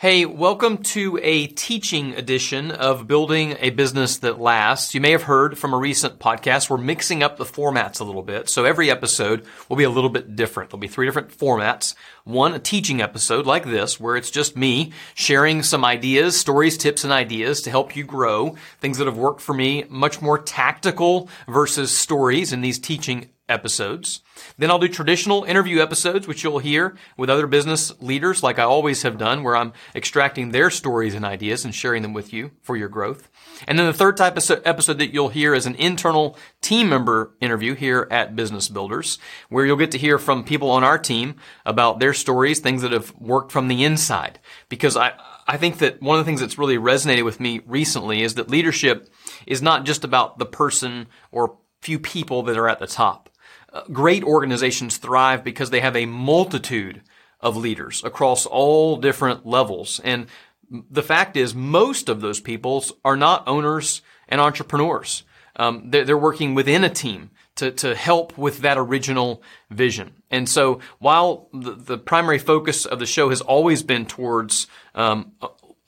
Hey, welcome to a teaching edition of Building a Business That Lasts. You may have heard from a recent podcast, we're mixing up the formats a little bit. So every episode will be a little bit different. There'll be three different formats. One, a teaching episode like this, where it's just me sharing some ideas, stories, tips, and ideas to help you grow. Things that have worked for me, much more tactical versus stories in these teaching episodes. Then I'll do traditional interview episodes, which you'll hear with other business leaders, like I always have done, where I'm extracting their stories and ideas and sharing them with you for your growth. And then the third type of episode that you'll hear is an internal team member interview here at Business Builders, where you'll get to hear from people on our team about their stories, things that have worked from the inside. Because I, I think that one of the things that's really resonated with me recently is that leadership is not just about the person or few people that are at the top great organizations thrive because they have a multitude of leaders across all different levels. And the fact is, most of those people are not owners and entrepreneurs. Um, they're, they're, working within a team to, to help with that original vision. And so while the, the primary focus of the show has always been towards um,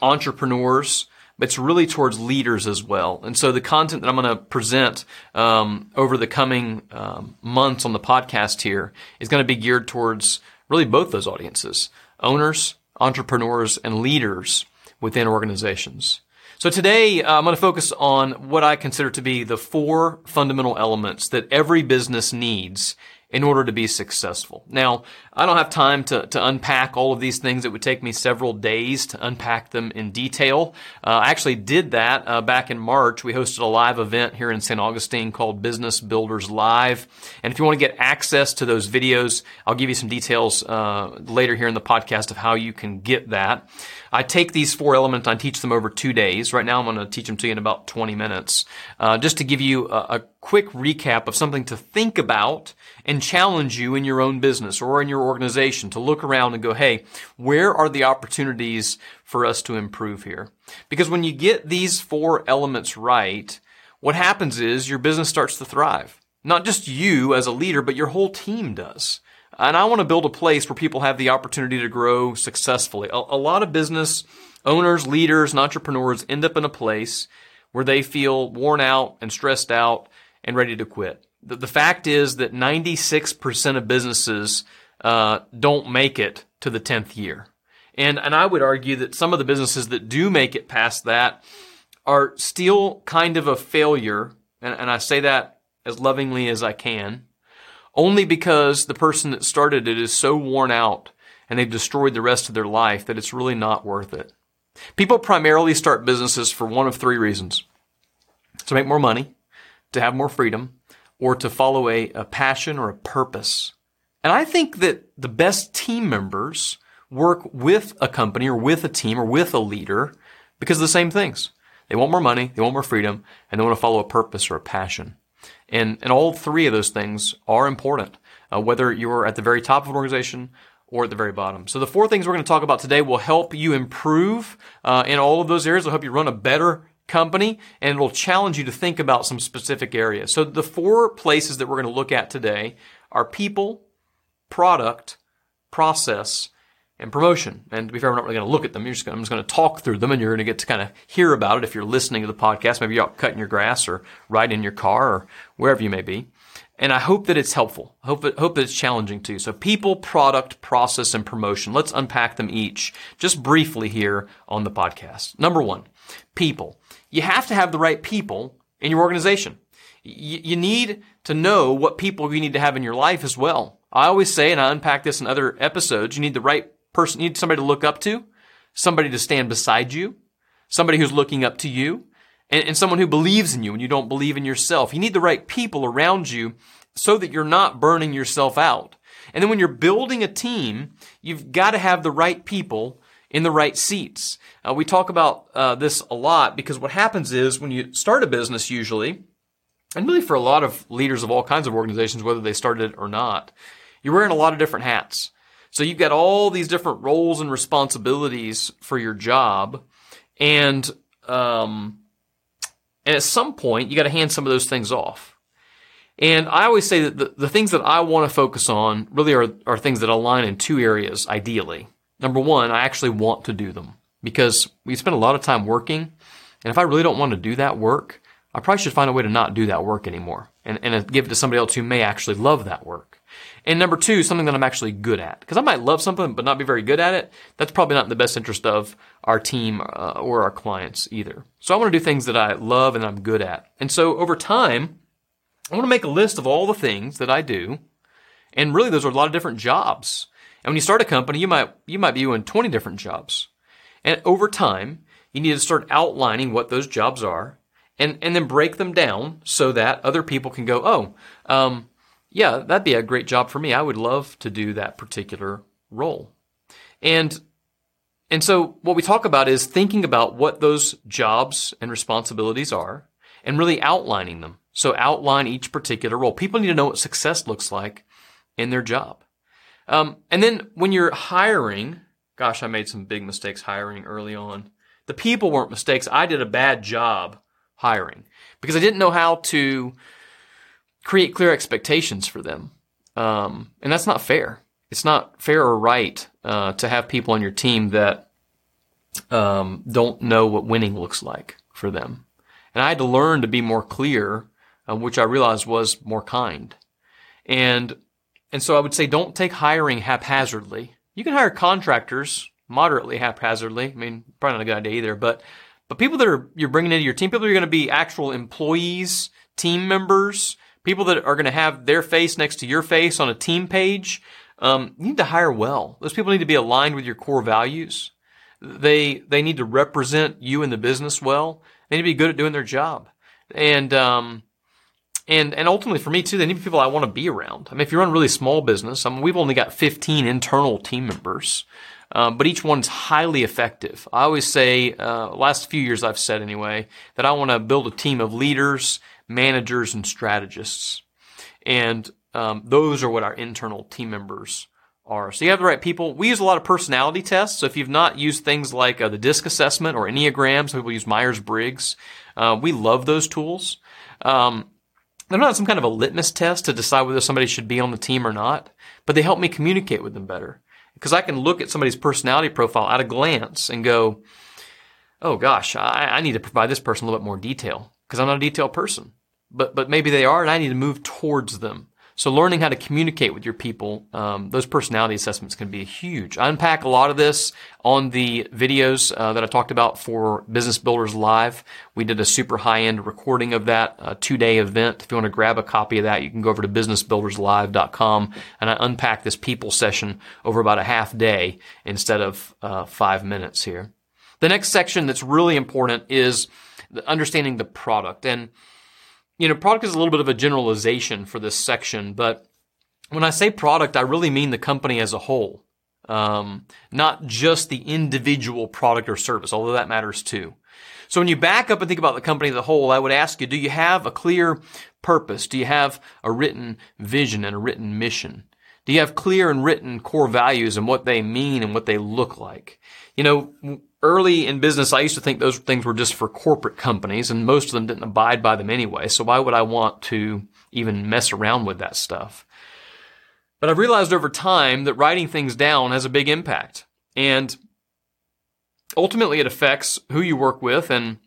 entrepreneurs, it's really towards leaders as well. And so the content that I'm going to present um, over the coming um, months on the podcast here is going to be geared towards really both those audiences owners, entrepreneurs, and leaders within organizations. So today uh, I'm going to focus on what I consider to be the four fundamental elements that every business needs in order to be successful. Now, I don't have time to, to unpack all of these things. It would take me several days to unpack them in detail. Uh, I actually did that uh, back in March. We hosted a live event here in St. Augustine called Business Builders Live. And if you want to get access to those videos, I'll give you some details uh, later here in the podcast of how you can get that. I take these four elements, and I teach them over two days. Right now, I'm going to teach them to you in about 20 minutes. Uh, just to give you a, a quick recap of something to think about and challenge you in your own business or in your organization to look around and go, hey, where are the opportunities for us to improve here? Because when you get these four elements right, what happens is your business starts to thrive. Not just you as a leader, but your whole team does. And I want to build a place where people have the opportunity to grow successfully. A, a, lot of business owners, leaders, and entrepreneurs end up in a place where they feel worn out and stressed out and ready to quit. The, the fact is that 96% of businesses uh, don't make it to the 10th year. And, and I would argue that some of the businesses that do make it past that are still kind of a failure. And, and I say that as lovingly as I can only because the person that started it is so worn out and they've destroyed the rest of their life that it's really not worth it. People primarily start businesses for one of three reasons. To make more money, to have more freedom, or to follow a, a passion or a purpose. And I think that the best team members work with a company or with a team or with a leader because of the same things. They want more money, they want more freedom, and they want to follow a purpose or a passion. And, and all three of those things are important, uh, whether you're at the very top of an organization or at the very bottom. So the four things we're going to talk about today will help you improve uh, in all of those areas. Will help you run a better company and it'll challenge you to think about some specific areas. So the four places that we're going to look at today are people, product, process, and promotion. And to be fair, we're not really going to look at them. You're just going, I'm just going to talk through them and you're going to get to kind of hear about it if you're listening to the podcast. Maybe you're out cutting your grass or riding in your car or wherever you may be. And I hope that it's helpful. I hope, it, hope that it's challenging too. So people, product, process, and promotion. Let's unpack them each just briefly here on the podcast. Number one, people. You have to have the right people in your organization. You, you need to know what people you need to have in your life as well. I always say, and I unpack this in other episodes, you need the right person, you need somebody to look up to, somebody to stand beside you, somebody who's looking up to you, and, and someone who believes in you and you don't believe in yourself. You need the right people around you so that you're not burning yourself out. And then when you're building a team, you've got to have the right people in the right seats. Uh, we talk about uh, this a lot because what happens is when you start a business, usually, and really for a lot of leaders of all kinds of organizations, whether they started it or not, you're wearing a lot of different hats. So you've got all these different roles and responsibilities for your job, and um, and at some point you got to hand some of those things off. And I always say that the, the things that I want to focus on really are, are things that align in two areas, ideally. Number one, I actually want to do them. because we spend a lot of time working. And if I really don't want to do that work, I probably should find a way to not do that work anymore and, and give it to somebody else who may actually love that work. And number two, something that I'm actually good at. Because I might love something but not be very good at it. That's probably not in the best interest of our team uh, or our clients either. So I want to do things that I love and I'm good at. And so over time, I want to make a list of all the things that I do. And really, those are a lot of different jobs. And when you start a company, you might, you might be doing 20 different jobs. And over time, you need to start outlining what those jobs are and, and then break them down so that other people can go, oh, um, yeah, that'd be a great job for me. I would love to do that particular role. And and so what we talk about is thinking about what those jobs and responsibilities are and really outlining them. So outline each particular role. People need to know what success looks like in their job. Um, and then when you're hiring, gosh, I made some big mistakes hiring early on. The people weren't mistakes. I did a bad job hiring because I didn't know how to create clear expectations for them. Um, and that's not fair. It's not fair or right uh, to have people on your team that um, don't know what winning looks like for them. And I had to learn to be more clear, uh, which I realized was more kind. And and so I would say don't take hiring haphazardly. You can hire contractors moderately haphazardly. I mean, probably not a good idea either, but but people that are you're bringing into your team, people are going to be actual employees, team members, people that are going to have their face next to your face on a team page, um, you need to hire well. Those people need to be aligned with your core values. They they need to represent you in the business well. They need to be good at doing their job, and um, and and ultimately for me too, they need people I want to be around. I mean, if you run a really small business, I mean, we've only got 15 internal team members. Um, but each one's highly effective. I always say, uh, last few years I've said anyway, that I want to build a team of leaders managers, and strategists. And um, those are what our internal team members are. So you have the right people. We use a lot of personality tests. So if you've not used things like uh, the DISC assessment or Enneagram, some people use Myers Briggs. Uh, we love those tools. Um, they're not some kind of a litmus test to decide whether somebody should be on the team or not, but they help me communicate with them better. Because I can look at somebody's personality profile at a glance and go, oh gosh, I, I need to provide this person a little bit more detail because I'm not a detailed person. But but maybe they are, and I need to move towards them. So learning how to communicate with your people, um, those personality assessments can be huge. I unpack a lot of this on the videos uh, that I talked about for Business Builders Live. We did a super high end recording of that uh, two day event. If you want to grab a copy of that, you can go over to businessbuilderslive.com and I unpack this people session over about a half day instead of uh, five minutes here. The next section that's really important is understanding the product. And, you know, product is a little bit of a generalization for this section, but when I say product, I really mean the company as a whole, um, not just the individual product or service, although that matters too. So when you back up and think about the company as a whole, I would ask you, do you have a clear purpose? Do you have a written vision and a written mission? Do you have clear and written core values and what they mean and what they look like? You know, early in business, I used to think those things were just for corporate companies and most of them didn't abide by them anyway. So why would I want to even mess around with that stuff? But I've realized over time that writing things down has a big impact and ultimately it affects who you work with and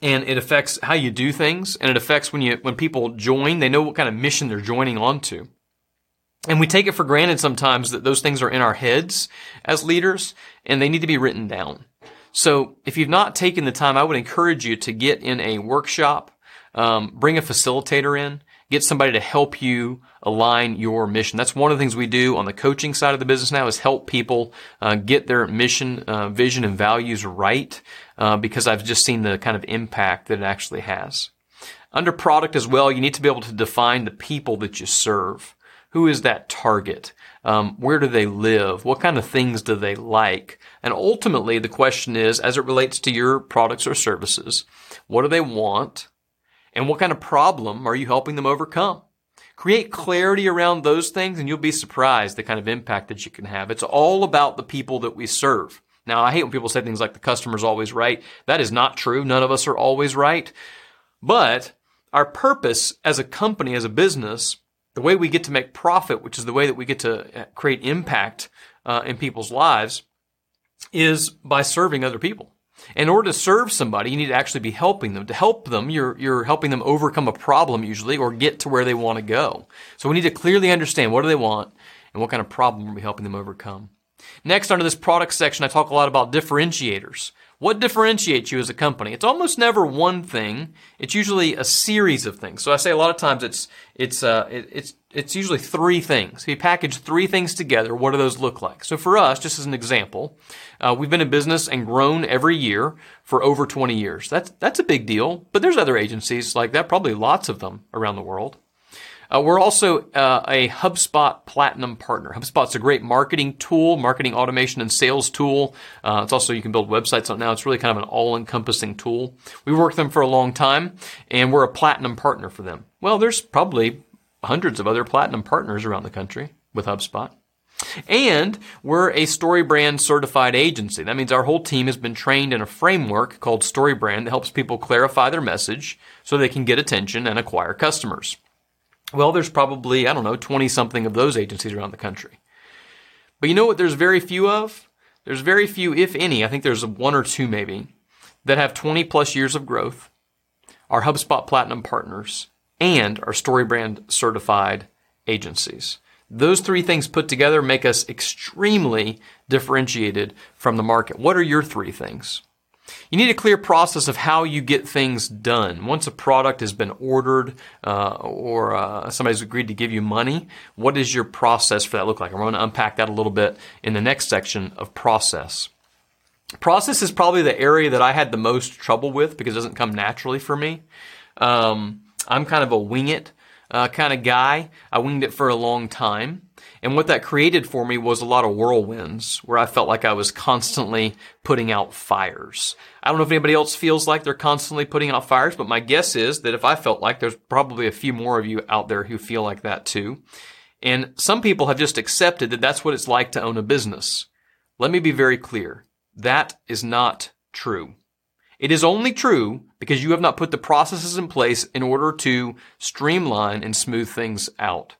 and it affects how you do things and it affects when you when people join they know what kind of mission they're joining onto and we take it for granted sometimes that those things are in our heads as leaders and they need to be written down. So if you've not taken the time, I would encourage you to get in a workshop, um, bring a facilitator in, get somebody to help you align your mission. That's one of the things we do on the coaching side of the business now is help people uh, get their mission, uh, vision, and values right uh, because I've just seen the kind of impact that it actually has. Under product as well, you need to be able to define the people that you serve. Who is that target? Um, where do they live? What kind of things do they like? And ultimately, the question is, as it relates to your products or services, what do they want? And what kind of problem are you helping them overcome? Create clarity around those things and you'll be surprised the kind of impact that you can have. It's all about the people that we serve. Now, I hate when people say things like the customer's always right. That is not true. None of us are always right. But our purpose as a company, as a business, the way we get to make profit, which is the way that we get to uh, create impact uh, in people's lives, is by serving other people. In order to serve somebody, you need to actually be helping them. To help them, you're, you're helping them overcome a problem usually or get to where they want to go. So we need to clearly understand what do they want and what kind of problem are we helping them overcome. Next, under this product section, I talk a lot about differentiators. What differentiates you as a company? It's almost never one thing. It's usually a series of things. So I say a lot of times it's it's uh, it, it's it's usually three things. If you package three things together, what do those look like? So for us, just as an example, uh, we've been in business and grown every year for over 20 years. That's that's a big deal. But there's other agencies like that, probably lots of them around the world. Uh, we're also uh, a HubSpot Platinum partner. HubSpot's a great marketing tool, marketing automation and sales tool. Uh, it's also, you can build websites on it now. It's really kind of an all-encompassing tool. We've worked with them for a long time, and we're a Platinum partner for them. Well, there's probably hundreds of other Platinum partners around the country with HubSpot. And we're a StoryBrand certified agency. That means our whole team has been trained in a framework called StoryBrand that helps people clarify their message so they can get attention and acquire customers. Well, there's probably, I don't know, 20 something of those agencies around the country. But you know what there's very few of? There's very few, if any, I think there's one or two maybe, that have 20 plus years of growth, are HubSpot Platinum partners, and are StoryBrand certified agencies. Those three things put together make us extremely differentiated from the market. What are your three things? You need a clear process of how you get things done. Once a product has been ordered uh, or uh, somebody's agreed to give you money, what does your process for that look like? I'm going to unpack that a little bit in the next section of process. Process is probably the area that I had the most trouble with because it doesn't come naturally for me. Um, I'm kind of a wing it uh, kind of guy. I winged it for a long time. And what that created for me was a lot of whirlwinds where I felt like I was constantly putting out fires. I don't know if anybody else feels like they're constantly putting out fires, but my guess is that if I felt like there's probably a few more of you out there who feel like that too. And some people have just accepted that that's what it's like to own a business. Let me be very clear. That is not true. It is only true because you have not put the processes in place in order to streamline and smooth things out.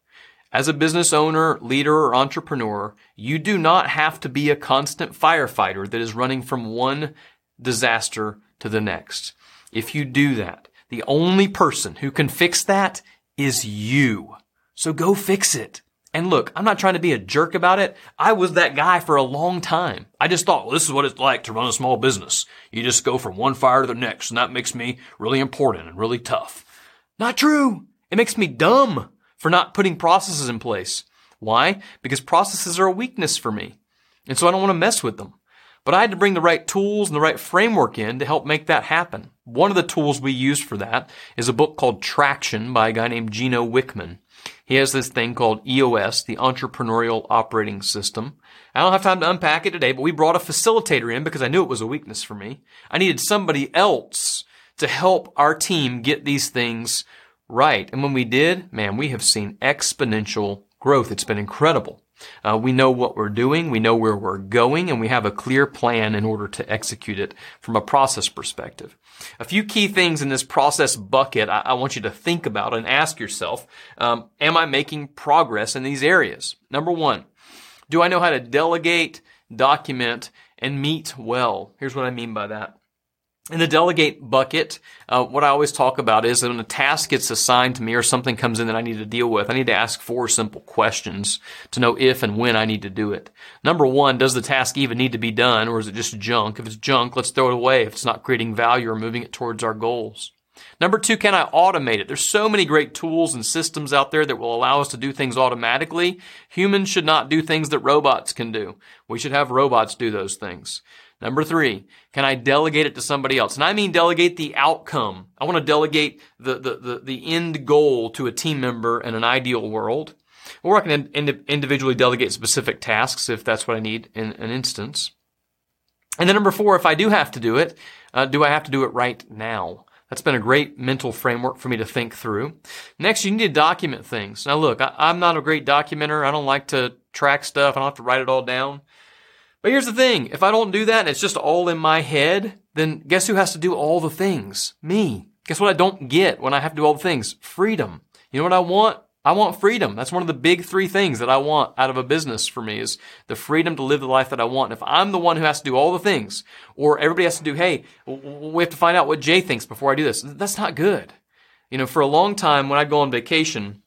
As a business owner, leader, or entrepreneur, you do not have to be a constant firefighter that is running from one disaster to the next. If you do that, the only person who can fix that is you. So go fix it. And look, I'm not trying to be a jerk about it. I was that guy for a long time. I just thought, well, this is what it's like to run a small business. You just go from one fire to the next, and that makes me really important and really tough. Not true. It makes me dumb for not putting processes in place. Why? Because processes are a weakness for me. And so I don't want to mess with them. But I had to bring the right tools and the right framework in to help make that happen. One of the tools we used for that is a book called Traction by a guy named Gino Wickman. He has this thing called EOS, the Entrepreneurial Operating System. I don't have time to unpack it today, but we brought a facilitator in because I knew it was a weakness for me. I needed somebody else to help our team get these things right. And when we did, man, we have seen exponential growth. It's been incredible. Uh, we know what we're doing, we know where we're going, and we have a clear plan in order to execute it from a process perspective. A few key things in this process bucket I, I want you to think about and ask yourself, um, am I making progress in these areas? Number one, do I know how to delegate, document, and meet well? Here's what I mean by that. In the delegate bucket, uh, what I always talk about is that when a task gets assigned to me or something comes in that I need to deal with, I need to ask four simple questions to know if and when I need to do it. Number one, does the task even need to be done or is it just junk? If it's junk, let's throw it away if it's not creating value or moving it towards our goals. Number two, can I automate it? There's so many great tools and systems out there that will allow us to do things automatically. Humans should not do things that robots can do. We should have robots do those things. Number three, can I delegate it to somebody else? And I mean delegate the outcome. I want to delegate the, the, the, the end goal to a team member in an ideal world. Or I can ind- individually delegate specific tasks if that's what I need in an instance. And then number four, if I do have to do it, uh, do I have to do it right now? That's been a great mental framework for me to think through. Next, you need to document things. Now look, I, I'm not a great documenter. I don't like to track stuff. I don't have to write it all down. But here's the thing. If I don't do that and it's just all in my head, then guess who has to do all the things? Me. Guess what I don't get when I have to do all the things? Freedom. You know what I want? I want freedom. That's one of the big three things that I want out of a business for me is the freedom to live the life that I want. And if I'm the one who has to do all the things or everybody has to do, hey, we have to find out what Jay thinks before I do this. That's not good. You know, for a long time when I'd go on vacation,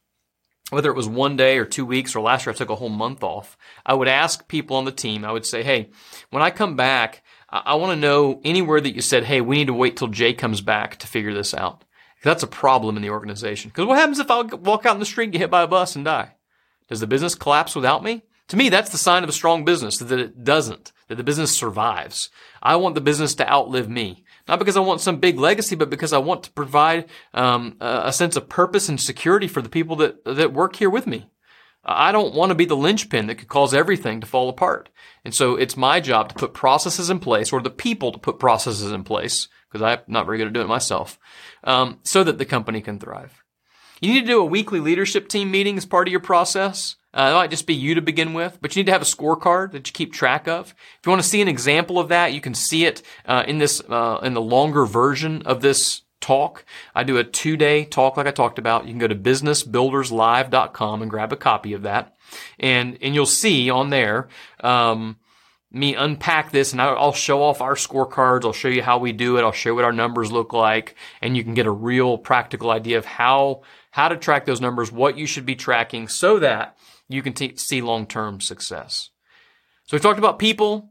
whether it was one day or two weeks or last year I took a whole month off, I would ask people on the team, I would say, hey, when I come back, I, want to know anywhere that you said, hey, we need to wait till Jay comes back to figure this out. That's a problem in the organization. Because what happens if I walk out in the street and get hit by a bus and die? Does the business collapse without me? To me, that's the sign of a strong business, that it doesn't, that the business survives. I want the business to outlive me. Not because I want some big legacy, but because I want to provide um, a sense of purpose and security for the people that, that work here with me. I don't want to be the linchpin that could cause everything to fall apart. And so it's my job to put processes in place or the people to put processes in place because I'm not very good at doing it myself um, so that the company can thrive. You need to do a weekly leadership team meeting as part of your process. Uh, it might just be you to begin with, but you need to have a scorecard that you keep track of. If you want to see an example of that, you can see it uh, in this uh, in the longer version of this talk. I do a two day talk like I talked about. You can go to businessbuilderslive.com and grab a copy of that. And, and you'll see on there, um, me unpack this and I'll show off our scorecards. I'll show you how we do it. I'll show you what our numbers look like and you can get a real practical idea of how, how to track those numbers, what you should be tracking so that you can t- see long-term success. So we talked about people.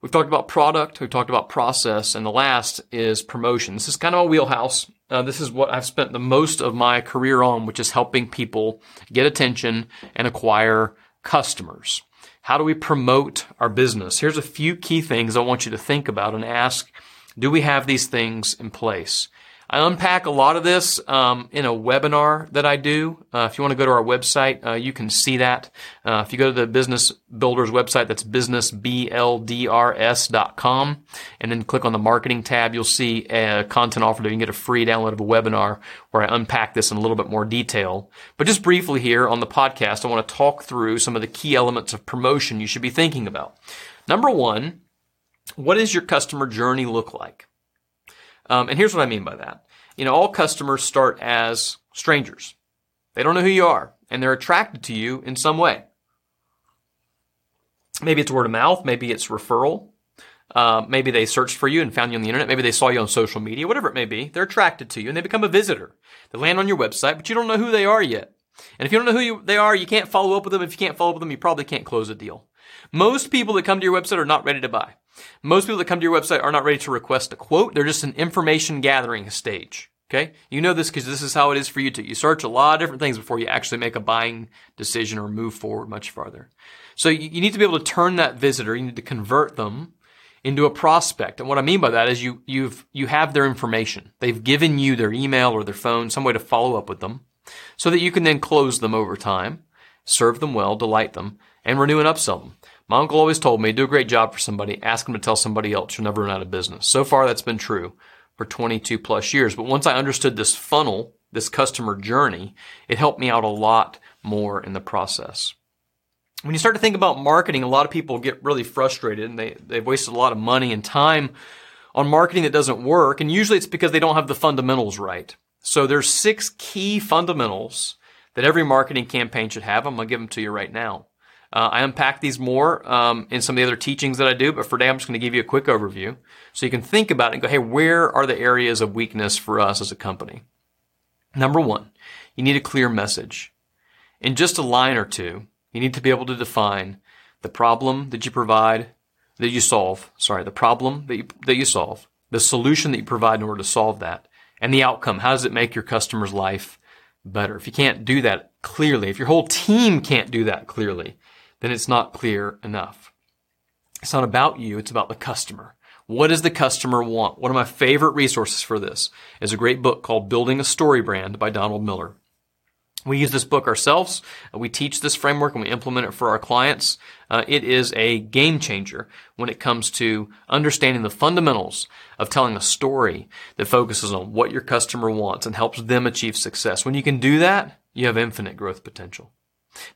We've talked about product. We've talked about process. And the last is promotion. This is kind of a wheelhouse. Uh, this is what I've spent the most of my career on, which is helping people get attention and acquire customers. How do we promote our business? Here's a few key things I want you to think about and ask, do we have these things in place? I unpack a lot of this um, in a webinar that I do. Uh, if you want to go to our website, uh, you can see that. Uh, if you go to the Business Builders website, that's businessbldrs.com, and then click on the marketing tab, you'll see a content offer that you can get a free download of a webinar where I unpack this in a little bit more detail. But just briefly here on the podcast, I want to talk through some of the key elements of promotion you should be thinking about. Number one, what does your customer journey look like? Um, and here's what I mean by that. You know, all customers start as strangers. They don't know who you are, and they're attracted to you in some way. Maybe it's word of mouth, maybe it's referral, uh, maybe they searched for you and found you on the internet. Maybe they saw you on social media, whatever it may be. They're attracted to you and they become a visitor. They land on your website, but you don't know who they are yet. And if you don't know who you, they are, you can't follow up with them. If you can't follow up with them, you probably can't close a deal. Most people that come to your website are not ready to buy. Most people that come to your website are not ready to request a quote. They're just an information gathering stage. Okay. You know this because this is how it is for you too. You search a lot of different things before you actually make a buying decision or move forward much farther. So you need to be able to turn that visitor, you need to convert them into a prospect. And what I mean by that is you, you've, you have their information. They've given you their email or their phone, some way to follow up with them so that you can then close them over time, serve them well, delight them, and renew and upsell them. My uncle always told me, do a great job for somebody, ask them to tell somebody else. You'll never run out of business. So far, that's been true for 22 plus years. But once I understood this funnel, this customer journey, it helped me out a lot more in the process. When you start to think about marketing, a lot of people get really frustrated and they, they've wasted a lot of money and time on marketing that doesn't work. And usually it's because they don't have the fundamentals right. So there's six key fundamentals that every marketing campaign should have. I'm going to give them to you right now. Uh, I unpack these more um, in some of the other teachings that I do, but for today I'm just going to give you a quick overview so you can think about it and go, hey, where are the areas of weakness for us as a company? Number one, you need a clear message. In just a line or two, you need to be able to define the problem that you provide, that you solve, sorry, the problem that you, that you solve, the solution that you provide in order to solve that, and the outcome. How does it make your customer's life better? If you can't do that clearly, if your whole team can't do that clearly, then it's not clear enough. It's not about you, it's about the customer. What does the customer want? One of my favorite resources for this is a great book called Building a StoryBrand by Donald Miller. We use this book ourselves. We teach this framework and we implement it for our clients. Uh, it is a game changer when it comes to understanding the fundamentals of telling a story that focuses on what your customer wants and helps them achieve success. When you can do that, you have infinite growth potential.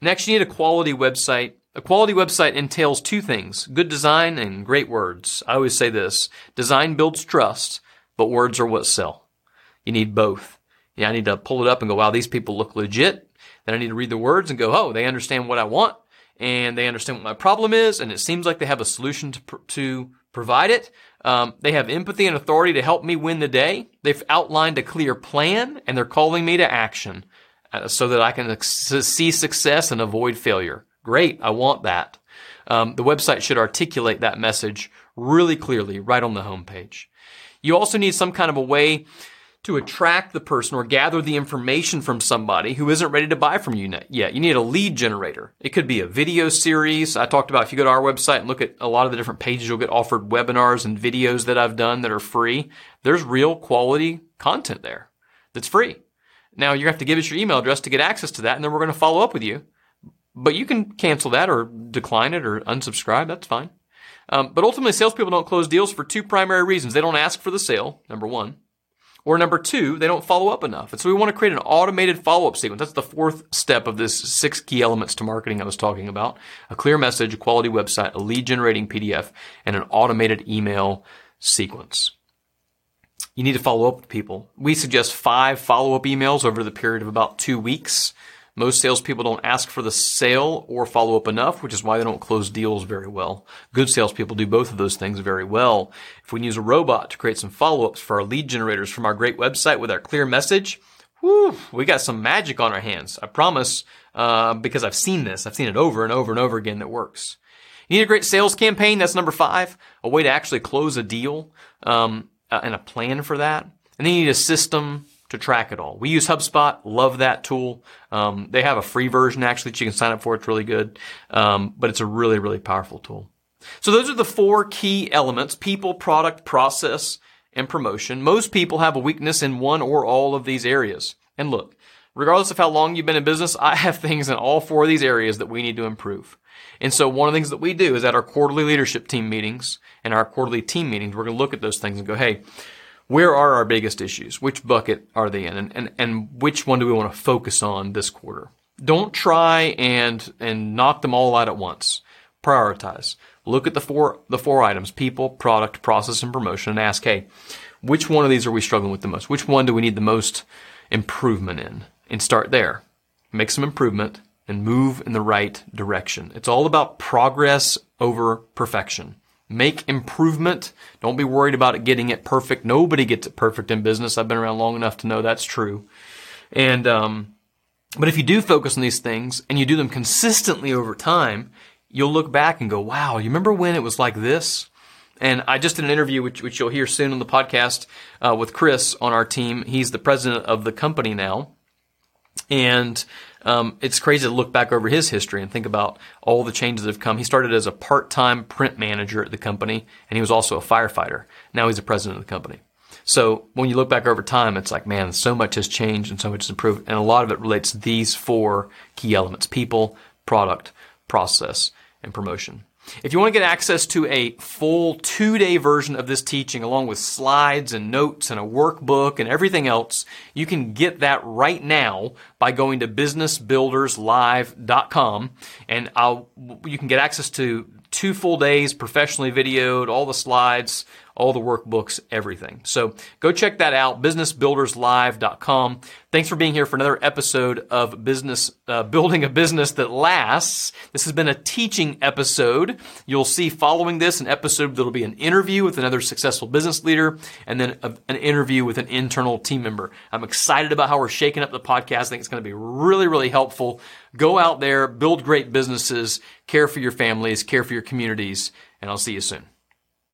Next, you need a quality website. A quality website entails two things, good design and great words. I always say this, design builds trust, but words are what sell. You need both. Yeah, I need to pull it up and go, wow, these people look legit. Then I need to read the words and go, oh, they understand what I want and they understand what my problem is, and it seems like they have a solution to, to provide it. Um, they have empathy and authority to help me win the day. They've outlined a clear plan, and they're calling me to action so that I can see success and avoid failure. Great, I want that. Um, the website should articulate that message really clearly right on the homepage. You also need some kind of a way to attract the person or gather the information from somebody who isn't ready to buy from you yet. You need a lead generator. It could be a video series. I talked about if you go to our website and look at a lot of the different pages, you'll get offered webinars and videos that I've done that are free. There's real quality content there that's free. Now you have to give us your email address to get access to that, and then we're going to follow up with you. But you can cancel that or decline it or unsubscribe. That's fine. Um, but ultimately, salespeople don't close deals for two primary reasons. They don't ask for the sale, number one. Or number two, they don't follow up enough. And so we want to create an automated follow-up sequence. That's the fourth step of this six key elements to marketing I was talking about. A clear message, a quality website, a lead generating PDF, and an automated email sequence. You need to follow up with people. We suggest five follow-up emails over the period of about two weeks. Most salespeople don't ask for the sale or follow up enough, which is why they don't close deals very well. Good salespeople do both of those things very well. If we can use a robot to create some follow ups for our lead generators from our great website with our clear message, whew, we got some magic on our hands. I promise, uh, because I've seen this. I've seen it over and over and over again that works. You need a great sales campaign. That's number five. A way to actually close a deal, um, uh, and a plan for that. And then you need a system to track it all. We use HubSpot, love that tool. Um, they have a free version actually that you can sign up for. It's really good, um, but it's a really, really powerful tool. So those are the four key elements: people, product, process, and promotion. Most people have a weakness in one or all of these areas. And look, regardless of how long you've been in business, I have things in all four of these areas that we need to improve. And so one of the things that we do is at our quarterly leadership team meetings and our quarterly team meetings, we're going to look at those things and go, hey, where are our biggest issues? Which bucket are they in? And, and, and which one do we want to focus on this quarter? Don't try and, and knock them all out at once. Prioritize. Look at the four, the four items, people, product, process, and promotion and ask, hey, which one of these are we struggling with the most? Which one do we need the most improvement in? And start there. Make some improvement and move in the right direction. It's all about progress over perfection. Make improvement. Don't be worried about it getting it perfect. Nobody gets it perfect in business. I've been around long enough to know that's true. And, um, but if you do focus on these things and you do them consistently over time, you'll look back and go, wow, you remember when it was like this? And I just did an interview, which, which you'll hear soon on the podcast, uh, with Chris on our team. He's the president of the company now. And um, it's crazy to look back over his history and think about all the changes that have come. He started as a part-time print manager at the company, and he was also a firefighter. Now he's the president of the company. So when you look back over time, it's like, man, so much has changed and so much has improved. And a lot of it relates to these four key elements people, product, process, and promotion. If you want to get access to a full two day version of this teaching along with slides and notes and a workbook and everything else, you can get that right now by going to businessbuilderslive.com and I'll, you can get access to two full days professionally videoed, all the slides, all the workbooks, everything. So go check that out, businessbuilderslive.com. Thanks for being here for another episode of Business uh, Building a Business That Lasts. This has been a teaching episode. You'll see following this an episode that'll be an interview with another successful business leader and then a, an interview with an internal team member. I'm excited about how we're shaking up the podcast. I think it's going to be really, really helpful. Go out there, build great businesses, care for your families, care for your communities, and I'll see you soon.